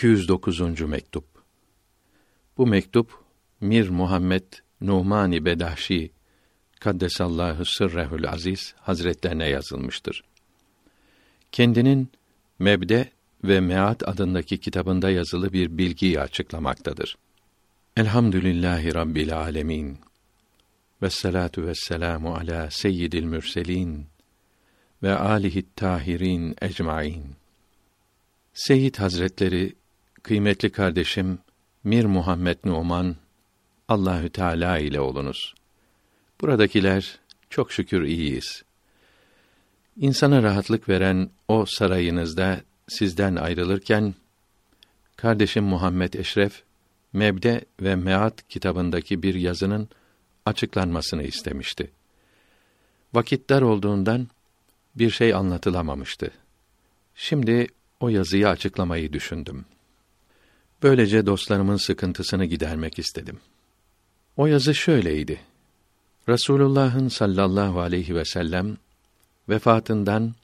209. mektup. Bu mektup Mir Muhammed Nuhmani Bedahşi Kaddesallahu sırrehül aziz hazretlerine yazılmıştır. Kendinin Mebde ve Meat adındaki kitabında yazılı bir bilgiyi açıklamaktadır. Elhamdülillahi Rabbil alemin. Ve salatu ve selamu ala seyyidil mürselin ve alihi tahirin ecmaîn. Seyyid Hazretleri, kıymetli kardeşim Mir Muhammed Numan, Allahü Teala ile olunuz. Buradakiler çok şükür iyiyiz. İnsana rahatlık veren o sarayınızda sizden ayrılırken kardeşim Muhammed Eşref Mebde ve Meat kitabındaki bir yazının açıklanmasını istemişti. Vakit dar olduğundan bir şey anlatılamamıştı. Şimdi o yazıyı açıklamayı düşündüm. Böylece dostlarımın sıkıntısını gidermek istedim. O yazı şöyleydi. Resulullah'ın sallallahu aleyhi ve sellem vefatından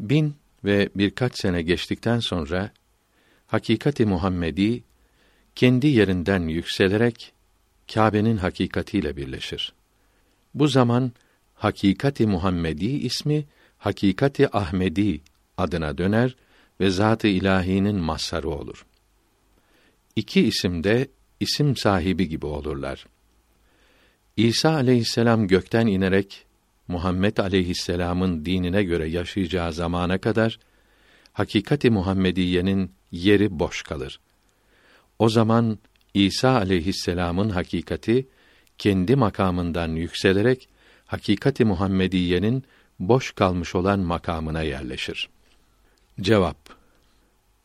bin ve birkaç sene geçtikten sonra hakikati Muhammedi kendi yerinden yükselerek Kâbe'nin hakikatiyle birleşir. Bu zaman hakikati Muhammedi ismi hakikati Ahmedi adına döner ve zat-ı ilahinin mazharı olur. İki isim de isim sahibi gibi olurlar. İsa aleyhisselam gökten inerek Muhammed aleyhisselamın dinine göre yaşayacağı zamana kadar hakikati Muhammediyenin yeri boş kalır. O zaman İsa aleyhisselamın hakikati kendi makamından yükselerek hakikati Muhammediyenin boş kalmış olan makamına yerleşir. Cevap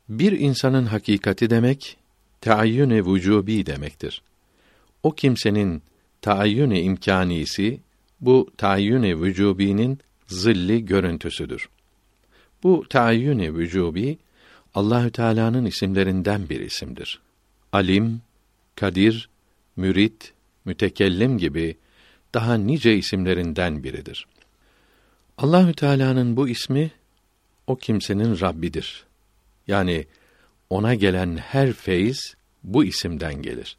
Bir insanın hakikati demek taayyün-i vücubi demektir. O kimsenin taayyün-i imkanisi bu taayyün-i vücubinin zilli görüntüsüdür. Bu taayyün-i vücubi Allahü Teala'nın isimlerinden bir isimdir. Alim, Kadir, Mürit, Mütekellim gibi daha nice isimlerinden biridir. Allahü Teala'nın bu ismi o kimsenin Rabbidir. Yani ona gelen her feyz bu isimden gelir.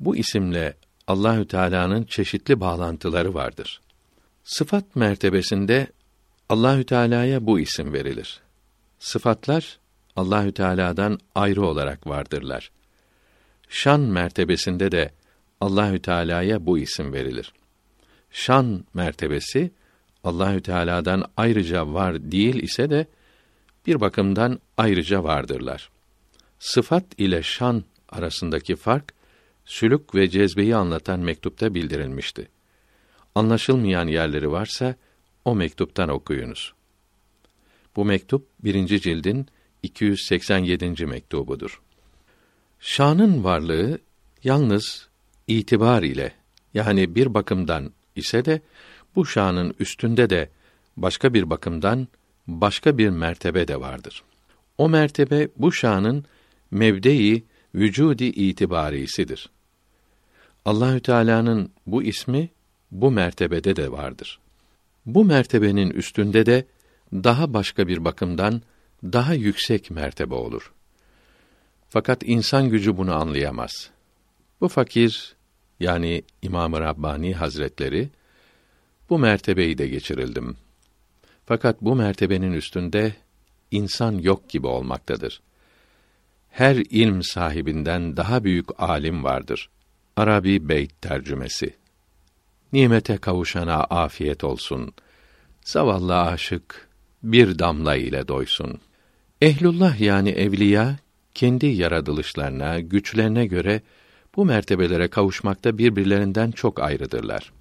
Bu isimle Allahü Teala'nın çeşitli bağlantıları vardır. Sıfat mertebesinde Allahü Teala'ya bu isim verilir. Sıfatlar Allahü Teala'dan ayrı olarak vardırlar. Şan mertebesinde de Allahü Teala'ya bu isim verilir. Şan mertebesi Allahü Teala'dan ayrıca var değil ise de bir bakımdan ayrıca vardırlar. Sıfat ile şan arasındaki fark sülük ve cezbeyi anlatan mektupta bildirilmişti. Anlaşılmayan yerleri varsa o mektuptan okuyunuz. Bu mektup birinci cildin 287. mektubudur. Şanın varlığı yalnız itibar ile yani bir bakımdan ise de bu şanın üstünde de başka bir bakımdan başka bir mertebe de vardır. O mertebe bu şanın mevdei vücudi itibarisidir. Allahü Teala'nın bu ismi bu mertebede de vardır. Bu mertebenin üstünde de daha başka bir bakımdan daha yüksek mertebe olur. Fakat insan gücü bunu anlayamaz. Bu fakir yani İmam-ı Rabbani Hazretleri bu mertebeyi de geçirildim. Fakat bu mertebenin üstünde insan yok gibi olmaktadır. Her ilm sahibinden daha büyük alim vardır. Arabi Beyt tercümesi. Nimete kavuşana afiyet olsun. Zavallı aşık bir damla ile doysun. Ehlullah yani evliya kendi yaratılışlarına, güçlerine göre bu mertebelere kavuşmakta birbirlerinden çok ayrıdırlar.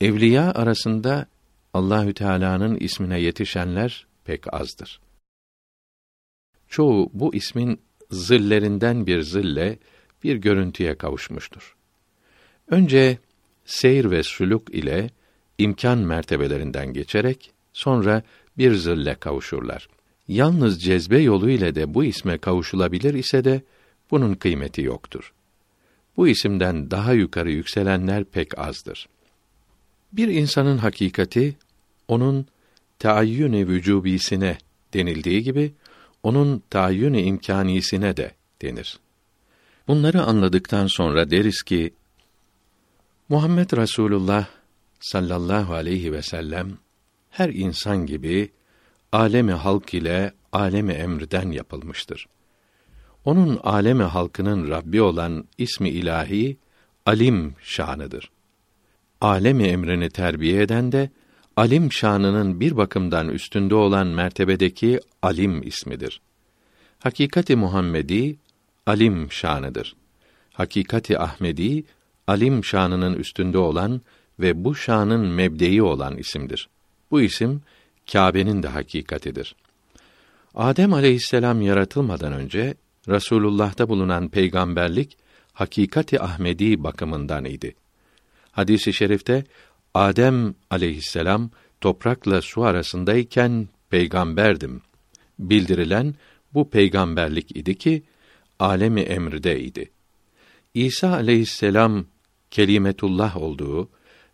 Evliya arasında Allahü Teala'nın ismine yetişenler pek azdır. Çoğu bu ismin zillerinden bir zille bir görüntüye kavuşmuştur. Önce seyir ve sülük ile imkan mertebelerinden geçerek sonra bir zille kavuşurlar. Yalnız cezbe yolu ile de bu isme kavuşulabilir ise de bunun kıymeti yoktur. Bu isimden daha yukarı yükselenler pek azdır. Bir insanın hakikati onun taayyün-i vücubisine denildiği gibi onun tayin-i imkanisine de denir. Bunları anladıktan sonra deriz ki Muhammed Resulullah sallallahu aleyhi ve sellem her insan gibi alemi halk ile alemi emrden yapılmıştır. Onun alemi halkının Rabbi olan ismi ilahi alim şanıdır. Alemi emrini terbiye eden de alim şanının bir bakımdan üstünde olan mertebedeki alim ismidir. Hakikati Muhammedi alim şanıdır. Hakikati Ahmedi alim şanının üstünde olan ve bu şanın mebdeyi olan isimdir. Bu isim Kâbe'nin de hakikatidir. Adem aleyhisselam yaratılmadan önce Rasulullah'ta bulunan peygamberlik hakikati Ahmedi bakımından idi. Hadisi i şerifte Adem aleyhisselam toprakla su arasındayken peygamberdim. Bildirilen bu peygamberlik idi ki alemi emride idi. İsa aleyhisselam kelimetullah olduğu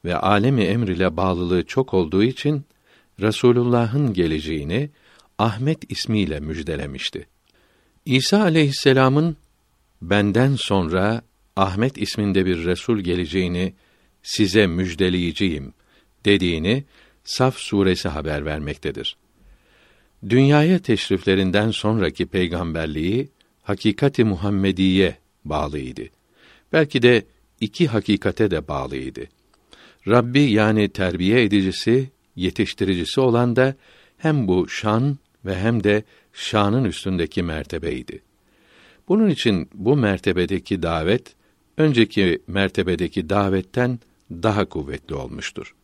ve alemi emr ile bağlılığı çok olduğu için Resulullah'ın geleceğini Ahmet ismiyle müjdelemişti. İsa aleyhisselamın benden sonra Ahmet isminde bir resul geleceğini size müjdeleyeceğim dediğini Saf suresi haber vermektedir. Dünyaya teşriflerinden sonraki peygamberliği hakikati Muhammediye bağlıydı. Belki de iki hakikate de bağlıydı. Rabbi yani terbiye edicisi, yetiştiricisi olan da hem bu şan ve hem de şanın üstündeki mertebeydi. Bunun için bu mertebedeki davet önceki mertebedeki davetten daha kuvvetli olmuştur.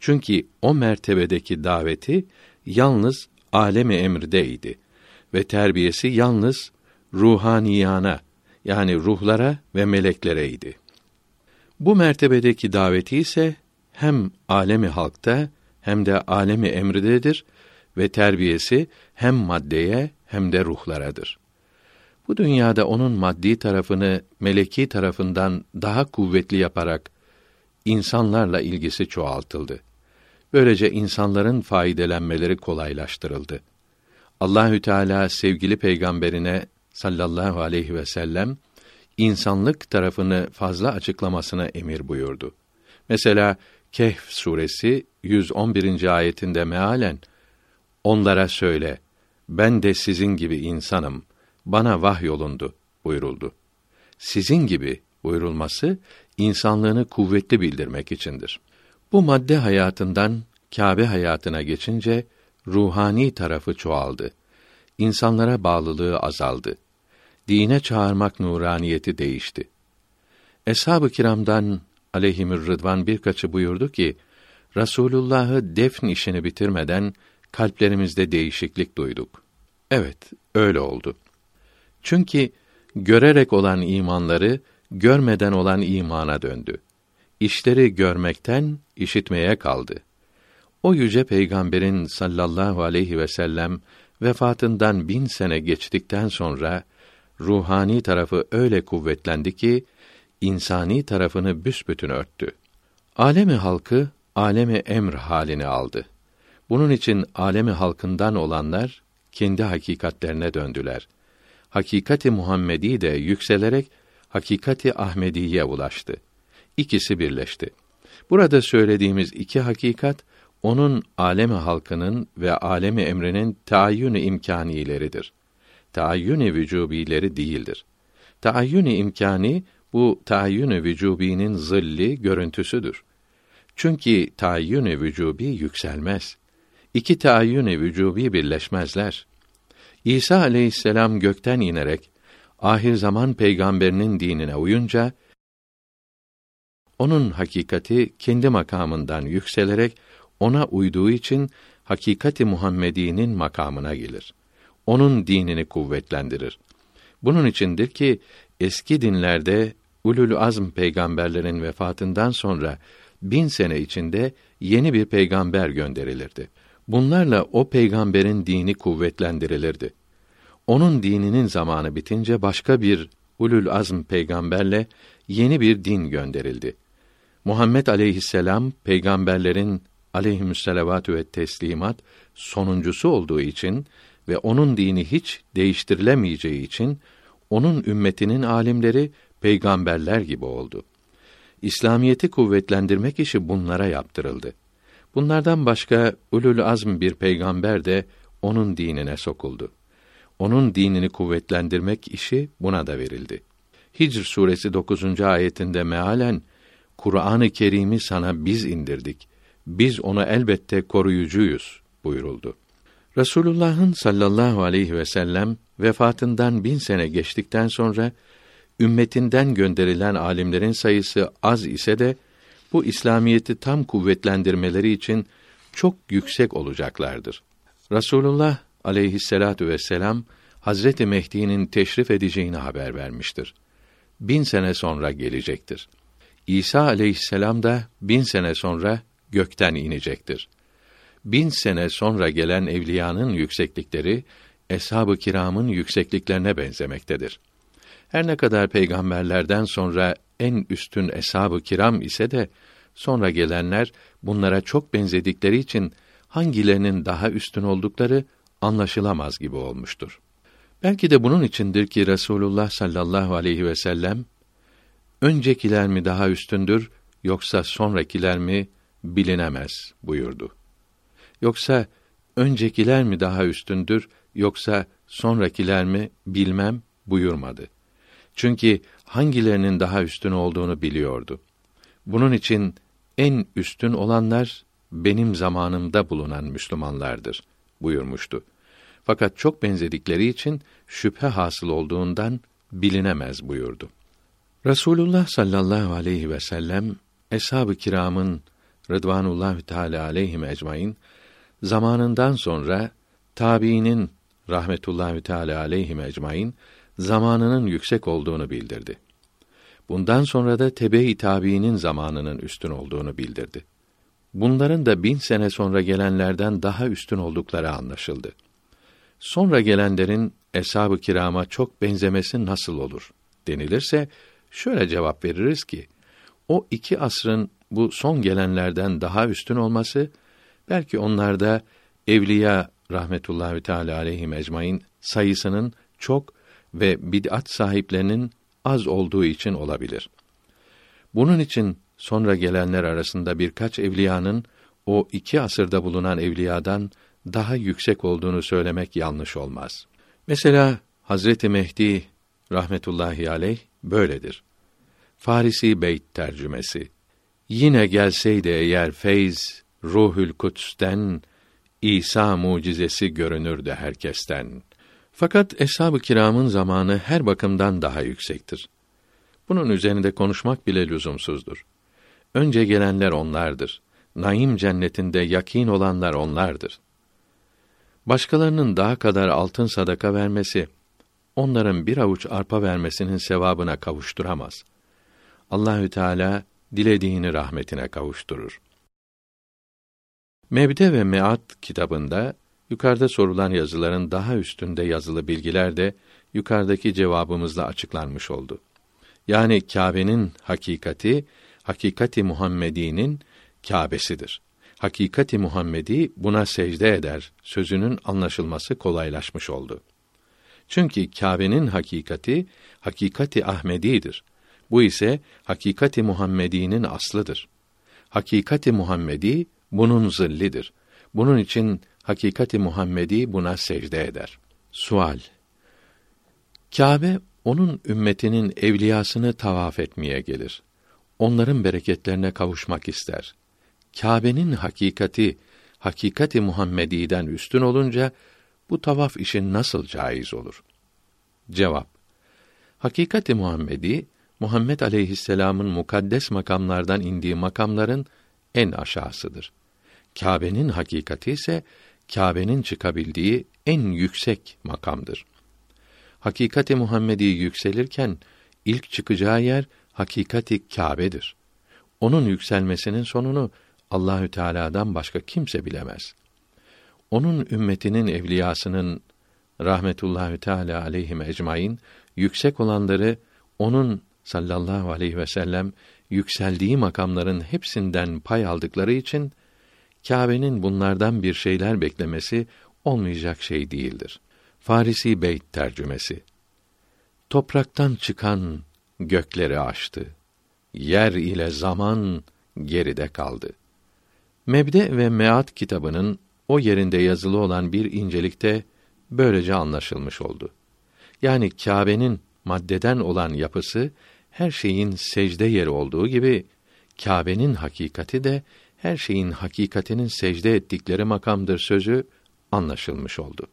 Çünkü o mertebedeki daveti yalnız alemi emrdeydi ve terbiyesi yalnız ruhaniyana yani ruhlara ve meleklereydi. Bu mertebedeki daveti ise hem alemi halkta hem de alemi emridedir ve terbiyesi hem maddeye hem de ruhlaradır. Bu dünyada onun maddi tarafını meleki tarafından daha kuvvetli yaparak insanlarla ilgisi çoğaltıldı. Böylece insanların faydelenmeleri kolaylaştırıldı. Allahü Teala sevgili peygamberine sallallahu aleyhi ve sellem insanlık tarafını fazla açıklamasına emir buyurdu. Mesela Kehf suresi 111. ayetinde mealen onlara söyle ben de sizin gibi insanım bana vahyolundu buyuruldu. Sizin gibi buyurulması insanlığını kuvvetli bildirmek içindir. Bu madde hayatından Kâbe hayatına geçince ruhani tarafı çoğaldı. İnsanlara bağlılığı azaldı. Dine çağırmak nuraniyeti değişti. Eshab-ı kiramdan aleyhimür rıdvan birkaçı buyurdu ki, Rasulullah'ı defn işini bitirmeden kalplerimizde değişiklik duyduk. Evet, öyle oldu. Çünkü görerek olan imanları görmeden olan imana döndü. İşleri görmekten işitmeye kaldı. O yüce peygamberin sallallahu aleyhi ve sellem vefatından bin sene geçtikten sonra ruhani tarafı öyle kuvvetlendi ki insani tarafını büsbütün örttü. Alemi halkı alemi emr halini aldı. Bunun için alemi halkından olanlar kendi hakikatlerine döndüler. Hakikati Muhammedi de yükselerek hakikati Ahmediye ulaştı. İkisi birleşti. Burada söylediğimiz iki hakikat onun alemi halkının ve alemi emrinin taayyün imkanileridir. Taayyün vücubileri değildir. Taayyün imkani bu taayyün vücubinin zilli görüntüsüdür. Çünkü taayyün vücubi yükselmez. İki taayyün vücubi birleşmezler. İsa aleyhisselam gökten inerek ahir zaman peygamberinin dinine uyunca onun hakikati kendi makamından yükselerek ona uyduğu için hakikati Muhammedi'nin makamına gelir. Onun dinini kuvvetlendirir. Bunun içindir ki eski dinlerde ulul azm peygamberlerin vefatından sonra bin sene içinde yeni bir peygamber gönderilirdi. Bunlarla o peygamberin dini kuvvetlendirilirdi. Onun dininin zamanı bitince başka bir ulul azm peygamberle yeni bir din gönderildi. Muhammed aleyhisselam peygamberlerin aleyhimüsselavatü ve teslimat sonuncusu olduğu için ve onun dini hiç değiştirilemeyeceği için onun ümmetinin alimleri peygamberler gibi oldu. İslamiyeti kuvvetlendirmek işi bunlara yaptırıldı. Bunlardan başka ulul azm bir peygamber de onun dinine sokuldu. Onun dinini kuvvetlendirmek işi buna da verildi. Hicr suresi 9. ayetinde mealen Kur'an-ı Kerim'i sana biz indirdik. Biz onu elbette koruyucuyuz buyuruldu. Resulullah'ın sallallahu aleyhi ve sellem vefatından bin sene geçtikten sonra ümmetinden gönderilen alimlerin sayısı az ise de bu İslamiyeti tam kuvvetlendirmeleri için çok yüksek olacaklardır. Rasulullah aleyhisselatu vesselam Hazreti Mehdi'nin teşrif edeceğini haber vermiştir. Bin sene sonra gelecektir. İsa aleyhisselam da bin sene sonra gökten inecektir. Bin sene sonra gelen evliyanın yükseklikleri, eshab-ı kiramın yüksekliklerine benzemektedir. Her ne kadar peygamberlerden sonra en üstün eshab-ı kiram ise de sonra gelenler bunlara çok benzedikleri için hangilerinin daha üstün oldukları anlaşılamaz gibi olmuştur. Belki de bunun içindir ki Resulullah sallallahu aleyhi ve sellem öncekiler mi daha üstündür yoksa sonrakiler mi bilinemez buyurdu. Yoksa öncekiler mi daha üstündür yoksa sonrakiler mi bilmem buyurmadı. Çünkü hangilerinin daha üstün olduğunu biliyordu. Bunun için en üstün olanlar benim zamanımda bulunan Müslümanlardır buyurmuştu. Fakat çok benzedikleri için şüphe hasıl olduğundan bilinemez buyurdu. Resulullah sallallahu aleyhi ve sellem eshab-ı kiramın Rıdvanullah Teala aleyhim ecmaîn zamanından sonra tabiinin rahmetullahi teala aleyhim ecmaîn zamanının yüksek olduğunu bildirdi. Bundan sonra da tebe-i tabiinin zamanının üstün olduğunu bildirdi. Bunların da bin sene sonra gelenlerden daha üstün oldukları anlaşıldı. Sonra gelenlerin eshab-ı kirama çok benzemesi nasıl olur denilirse şöyle cevap veririz ki o iki asrın bu son gelenlerden daha üstün olması belki onlarda evliya rahmetullahi teala aleyhi ecmaîn sayısının çok ve bid'at sahiplerinin az olduğu için olabilir. Bunun için sonra gelenler arasında birkaç evliyanın o iki asırda bulunan evliyadan daha yüksek olduğunu söylemek yanlış olmaz. Mesela Hazreti Mehdi rahmetullahi aleyh böyledir. Farisi Beyt tercümesi. Yine gelseydi eğer feyz Ruhül Kuts'ten İsa mucizesi görünürdü herkesten. Fakat eshab-ı kiramın zamanı her bakımdan daha yüksektir. Bunun üzerinde konuşmak bile lüzumsuzdur. Önce gelenler onlardır. Naim cennetinde yakin olanlar onlardır. Başkalarının daha kadar altın sadaka vermesi, onların bir avuç arpa vermesinin sevabına kavuşturamaz. Allahü Teala dilediğini rahmetine kavuşturur. Mebde ve Meat kitabında yukarıda sorulan yazıların daha üstünde yazılı bilgiler de yukarıdaki cevabımızla açıklanmış oldu. Yani Kâbe'nin hakikati, hakikati Muhammedi'nin Kâbesidir. Hakikati Muhammedi buna secde eder sözünün anlaşılması kolaylaşmış oldu. Çünkü Kâbe'nin hakikati hakikati Ahmedi'dir. Bu ise hakikati Muhammedi'nin aslıdır. Hakikati Muhammedi bunun zillidir. Bunun için hakikati Muhammedi buna secde eder. Sual Kâbe onun ümmetinin evliyasını tavaf etmeye gelir. Onların bereketlerine kavuşmak ister. Kâbe'nin hakikati hakikati Muhammedi'den üstün olunca bu tavaf işin nasıl caiz olur? Cevap Hakikati Muhammedi Muhammed aleyhisselam'ın mukaddes makamlardan indiği makamların en aşağısıdır. Kâbe'nin hakikati ise Kâbe'nin çıkabildiği en yüksek makamdır. Hakikati Muhammedi yükselirken ilk çıkacağı yer hakikati Kâbe'dir. Onun yükselmesinin sonunu Allahü Teala'dan başka kimse bilemez. Onun ümmetinin evliyasının rahmetullahi teala aleyhim ecmaîn yüksek olanları onun sallallahu aleyhi ve sellem yükseldiği makamların hepsinden pay aldıkları için Kâbe'nin bunlardan bir şeyler beklemesi olmayacak şey değildir. Farisi Beyt tercümesi. Topraktan çıkan gökleri aştı. Yer ile zaman geride kaldı. Mebde ve Meat kitabının o yerinde yazılı olan bir incelikte böylece anlaşılmış oldu. Yani Kâbe'nin maddeden olan yapısı her şeyin secde yeri olduğu gibi Kâbe'nin hakikati de her şeyin hakikatinin secde ettikleri makamdır sözü anlaşılmış oldu.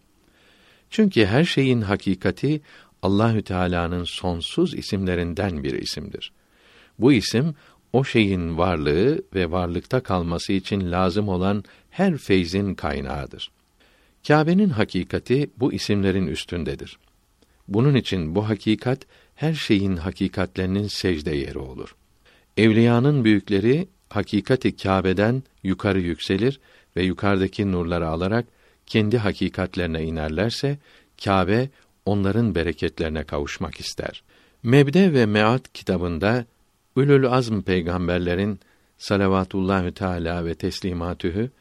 Çünkü her şeyin hakikati Allahü Teala'nın sonsuz isimlerinden bir isimdir. Bu isim o şeyin varlığı ve varlıkta kalması için lazım olan her feyzin kaynağıdır. Kâbe'nin hakikati bu isimlerin üstündedir. Bunun için bu hakikat her şeyin hakikatlerinin secde yeri olur. Evliyanın büyükleri hakikati Kâbe'den yukarı yükselir ve yukarıdaki nurları alarak kendi hakikatlerine inerlerse Kâbe onların bereketlerine kavuşmak ister. Mebde ve Meat kitabında Ülül Azm peygamberlerin salavatullahü teala ve teslimatühü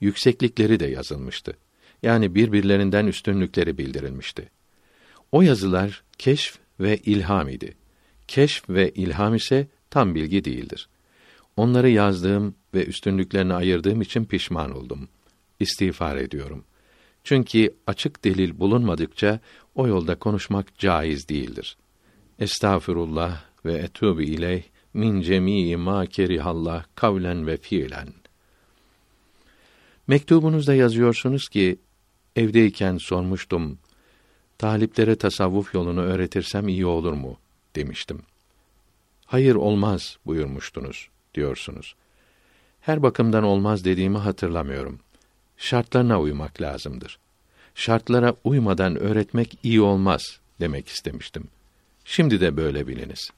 yükseklikleri de yazılmıştı. Yani birbirlerinden üstünlükleri bildirilmişti. O yazılar keşf ve ilham idi. Keşf ve ilham ise tam bilgi değildir. Onları yazdığım ve üstünlüklerini ayırdığım için pişman oldum. İstiğfar ediyorum. Çünkü açık delil bulunmadıkça o yolda konuşmak caiz değildir. Estağfurullah ve etûbü ileyh min cemii ma kerihallah kavlen ve fiilen. Mektubunuzda yazıyorsunuz ki evdeyken sormuştum. Taliplere tasavvuf yolunu öğretirsem iyi olur mu demiştim. Hayır olmaz buyurmuştunuz diyorsunuz. Her bakımdan olmaz dediğimi hatırlamıyorum. Şartlarına uymak lazımdır. Şartlara uymadan öğretmek iyi olmaz demek istemiştim. Şimdi de böyle biliniz.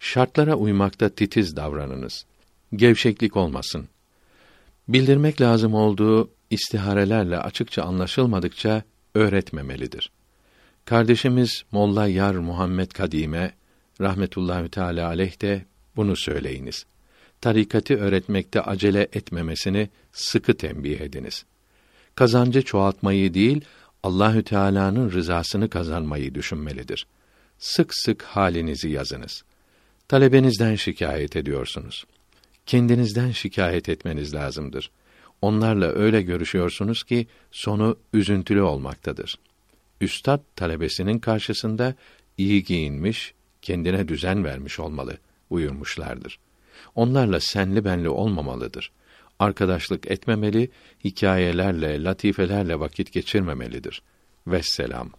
Şartlara uymakta titiz davranınız. Gevşeklik olmasın. Bildirmek lazım olduğu istiharelerle açıkça anlaşılmadıkça öğretmemelidir. Kardeşimiz Molla Yar Muhammed Kadime rahmetullahi teala aleyh de bunu söyleyiniz. Tarikati öğretmekte acele etmemesini sıkı tembih ediniz. Kazancı çoğaltmayı değil, Allahü Teala'nın rızasını kazanmayı düşünmelidir. Sık sık halinizi yazınız. Talebenizden şikayet ediyorsunuz. Kendinizden şikayet etmeniz lazımdır. Onlarla öyle görüşüyorsunuz ki sonu üzüntülü olmaktadır. Üstad talebesinin karşısında iyi giyinmiş, kendine düzen vermiş olmalı buyurmuşlardır. Onlarla senli benli olmamalıdır. Arkadaşlık etmemeli, hikayelerle, latifelerle vakit geçirmemelidir. Vesselam.